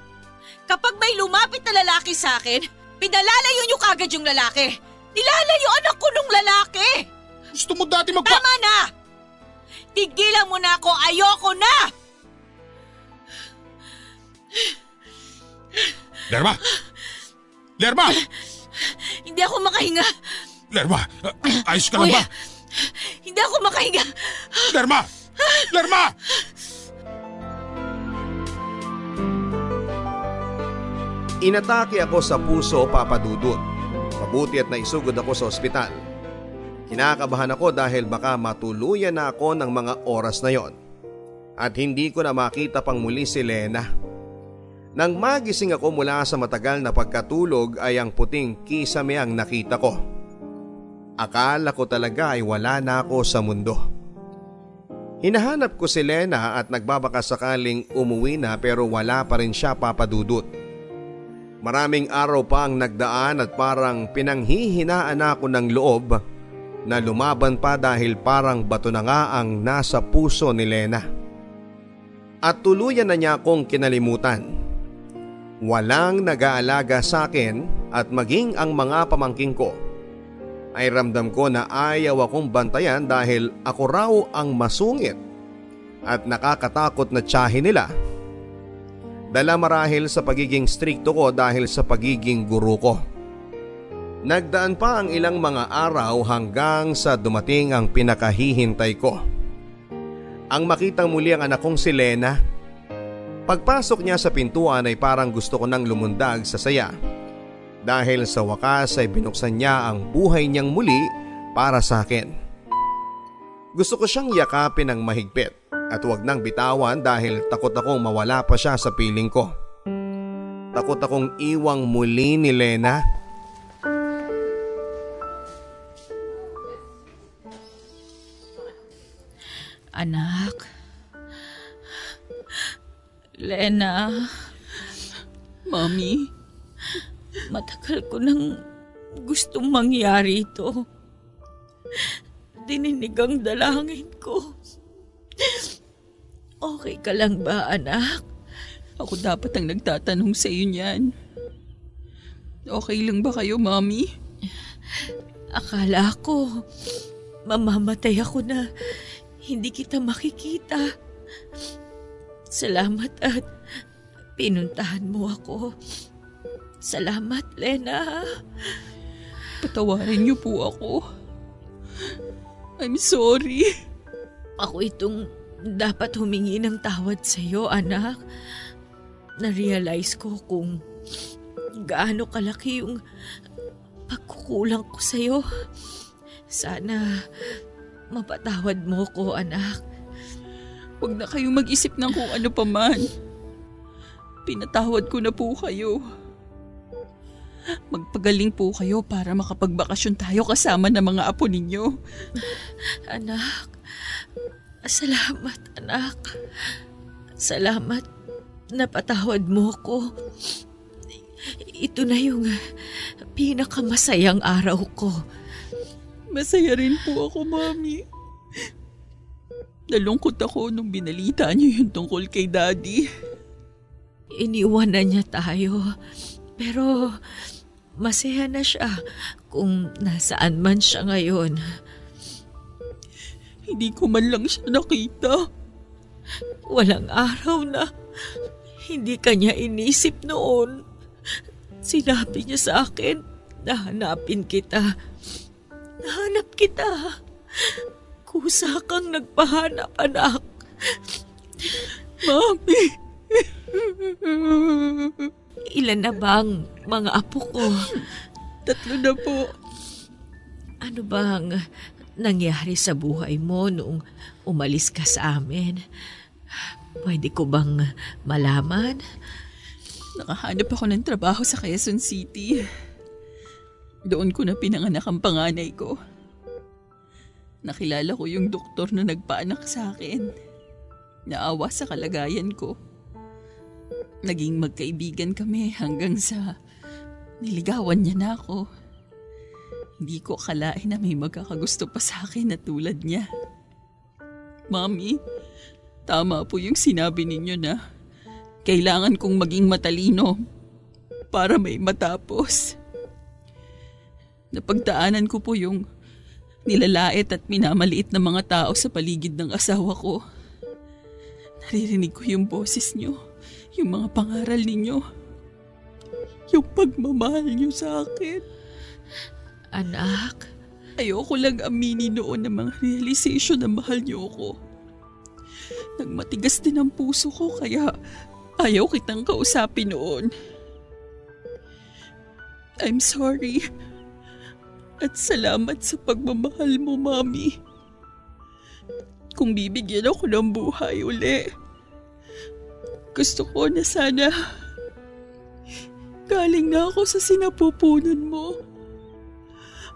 Kapag may lumapit na lalaki sa akin, pinalalayo niyo kagad yung lalaki. Nilalayo anak ko nung lalaki! Gusto mo dati magpa... Tama na! Tigilan mo na ako! Ayoko na! Lerma! Lerma! Hindi ako makahinga. Lerma! ayos ka lang ba? Hindi ako makahinga. Lerma! Lerma! Inatake ako sa puso papadudot. Mabuti at naisugod ako sa ospital. Kinakabahan ako dahil baka matuluyan na ako ng mga oras na yon. At hindi ko na makita pang muli si Lena. Nang magising ako mula sa matagal na pagkatulog ay ang puting kisame ang nakita ko. Akala ko talaga ay wala na ako sa mundo. Hinahanap ko si Lena at nagbabaka sakaling umuwi na pero wala pa rin siya papadudot. Maraming araw pa ang nagdaan at parang pinanghihinaan ako ng loob na lumaban pa dahil parang bato na nga ang nasa puso ni Lena. At tuluyan na niya akong kinalimutan. Walang nag-aalaga sa akin at maging ang mga pamangking ko ay ramdam ko na ayaw akong bantayan dahil ako raw ang masungit at nakakatakot na tsahin nila. Dala marahil sa pagiging strikto ko dahil sa pagiging guru ko. Nagdaan pa ang ilang mga araw hanggang sa dumating ang pinakahihintay ko. Ang makitang muli ang anak kong si Lena. Pagpasok niya sa pintuan ay parang gusto ko nang lumundag sa saya. Dahil sa wakas ay binuksan niya ang buhay niyang muli para sa akin. Gusto ko siyang yakapin ng mahigpit at huwag nang bitawan dahil takot akong mawala pa siya sa piling ko. Takot akong iwang muli ni Lena. Anak. Lena, Mami, matagal ko nang gustong mangyari ito. Dininig ang dalangin ko. Okay ka lang ba, anak? ako dapat ang nagtatanong sa iyo niyan. Okay lang ba kayo, Mami? Akala ko, mamamatay ako na hindi kita makikita. Salamat at pinuntahan mo ako. Salamat, Lena. Patawarin niyo po ako. I'm sorry. Ako itong dapat humingi ng tawad sa iyo, anak. Na-realize ko kung gaano kalaki yung pagkukulang ko sa iyo. Sana mapatawad mo ko, anak. Huwag na kayong mag-isip ng kung ano pa man. Pinatawad ko na po kayo. Magpagaling po kayo para makapagbakasyon tayo kasama ng mga apo ninyo. Anak, salamat, anak. Salamat napatawad mo ko. Ito na yung pinakamasayang araw ko. Masaya rin po ako, Mami. Nalungkot ako nung binalita niyo yung tungkol kay Daddy. Iniwan na niya tayo. Pero masaya na siya kung nasaan man siya ngayon. Hindi ko man lang siya nakita. Walang araw na hindi kanya inisip noon. Sinabi niya sa akin na hanapin kita. Nahanap kita. Kusa kang nagpahanap, anak. Mami. (laughs) Ilan na bang mga apo ko? Tatlo na po. Ano bang nangyari sa buhay mo noong umalis ka sa amin? Pwede ko bang malaman? Nakahanap ako ng trabaho sa Quezon City. Doon ko na pinanganak ang panganay ko. Nakilala ko yung doktor na nagpaanak sa akin. Naawa sa kalagayan ko. Naging magkaibigan kami hanggang sa niligawan niya na ako. Hindi ko akalain na may magkakagusto pa sa akin na tulad niya. Mami, tama po yung sinabi ninyo na kailangan kong maging matalino para may matapos. Napagdaanan ko po yung nilalait at minamaliit na mga tao sa paligid ng asawa ko. Naririnig ko yung boses nyo, yung mga pangaral ninyo, yung pagmamahal nyo sa akin. Anak, ayoko lang aminin noon ng mga realization na mahal niyo ako. Nagmatigas din ang puso ko kaya ayaw kitang kausapin noon. I'm sorry. At salamat sa pagmamahal mo, Mami. Kung bibigyan ako ng buhay uli, gusto ko na sana galing na ako sa sinapupunan mo.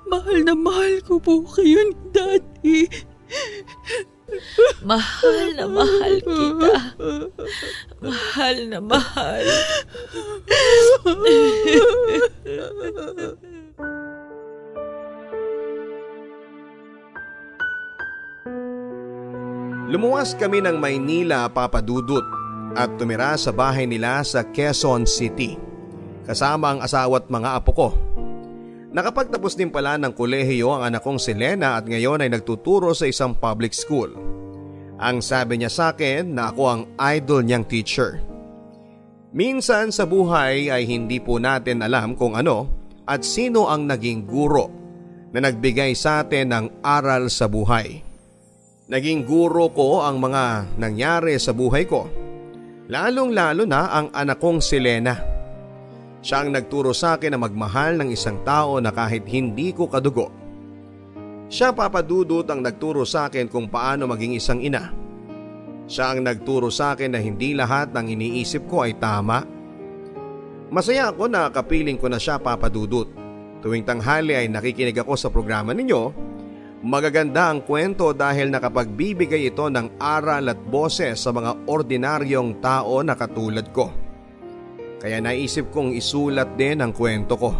Mahal na mahal ko po kayo, Daddy. mahal na mahal kita. Mahal na mahal. Lumuwas kami ng Maynila papadudot at tumira sa bahay nila sa Quezon City. Kasama ang asawa at mga apo ko. Nakapagtapos din pala ng kolehiyo ang anak kong si Lena at ngayon ay nagtuturo sa isang public school. Ang sabi niya sa akin na ako ang idol niyang teacher. Minsan sa buhay ay hindi po natin alam kung ano at sino ang naging guro na nagbigay sa atin ng aral sa buhay. Naging guro ko ang mga nangyari sa buhay ko. Lalong lalo na ang anak kong si Lena. Siya ang nagturo sa akin na magmahal ng isang tao na kahit hindi ko kadugo. Siya papadudot ang nagturo sa akin kung paano maging isang ina. Siya ang nagturo sa akin na hindi lahat ng iniisip ko ay tama. Masaya ako na kapiling ko na siya papadudot. Tuwing tanghali ay nakikinig ako sa programa ninyo Magaganda ang kwento dahil nakapagbibigay ito ng aral at boses sa mga ordinaryong tao na katulad ko. Kaya naisip kong isulat din ang kwento ko.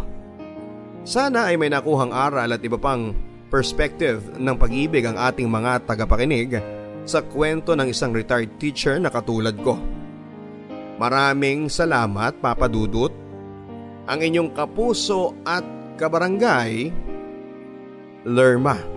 Sana ay may nakuhang aral at iba pang perspective ng pag-ibig ang ating mga tagapakinig sa kwento ng isang retired teacher na katulad ko. Maraming salamat Papa Dudut. Ang inyong kapuso at kabarangay, Lerma.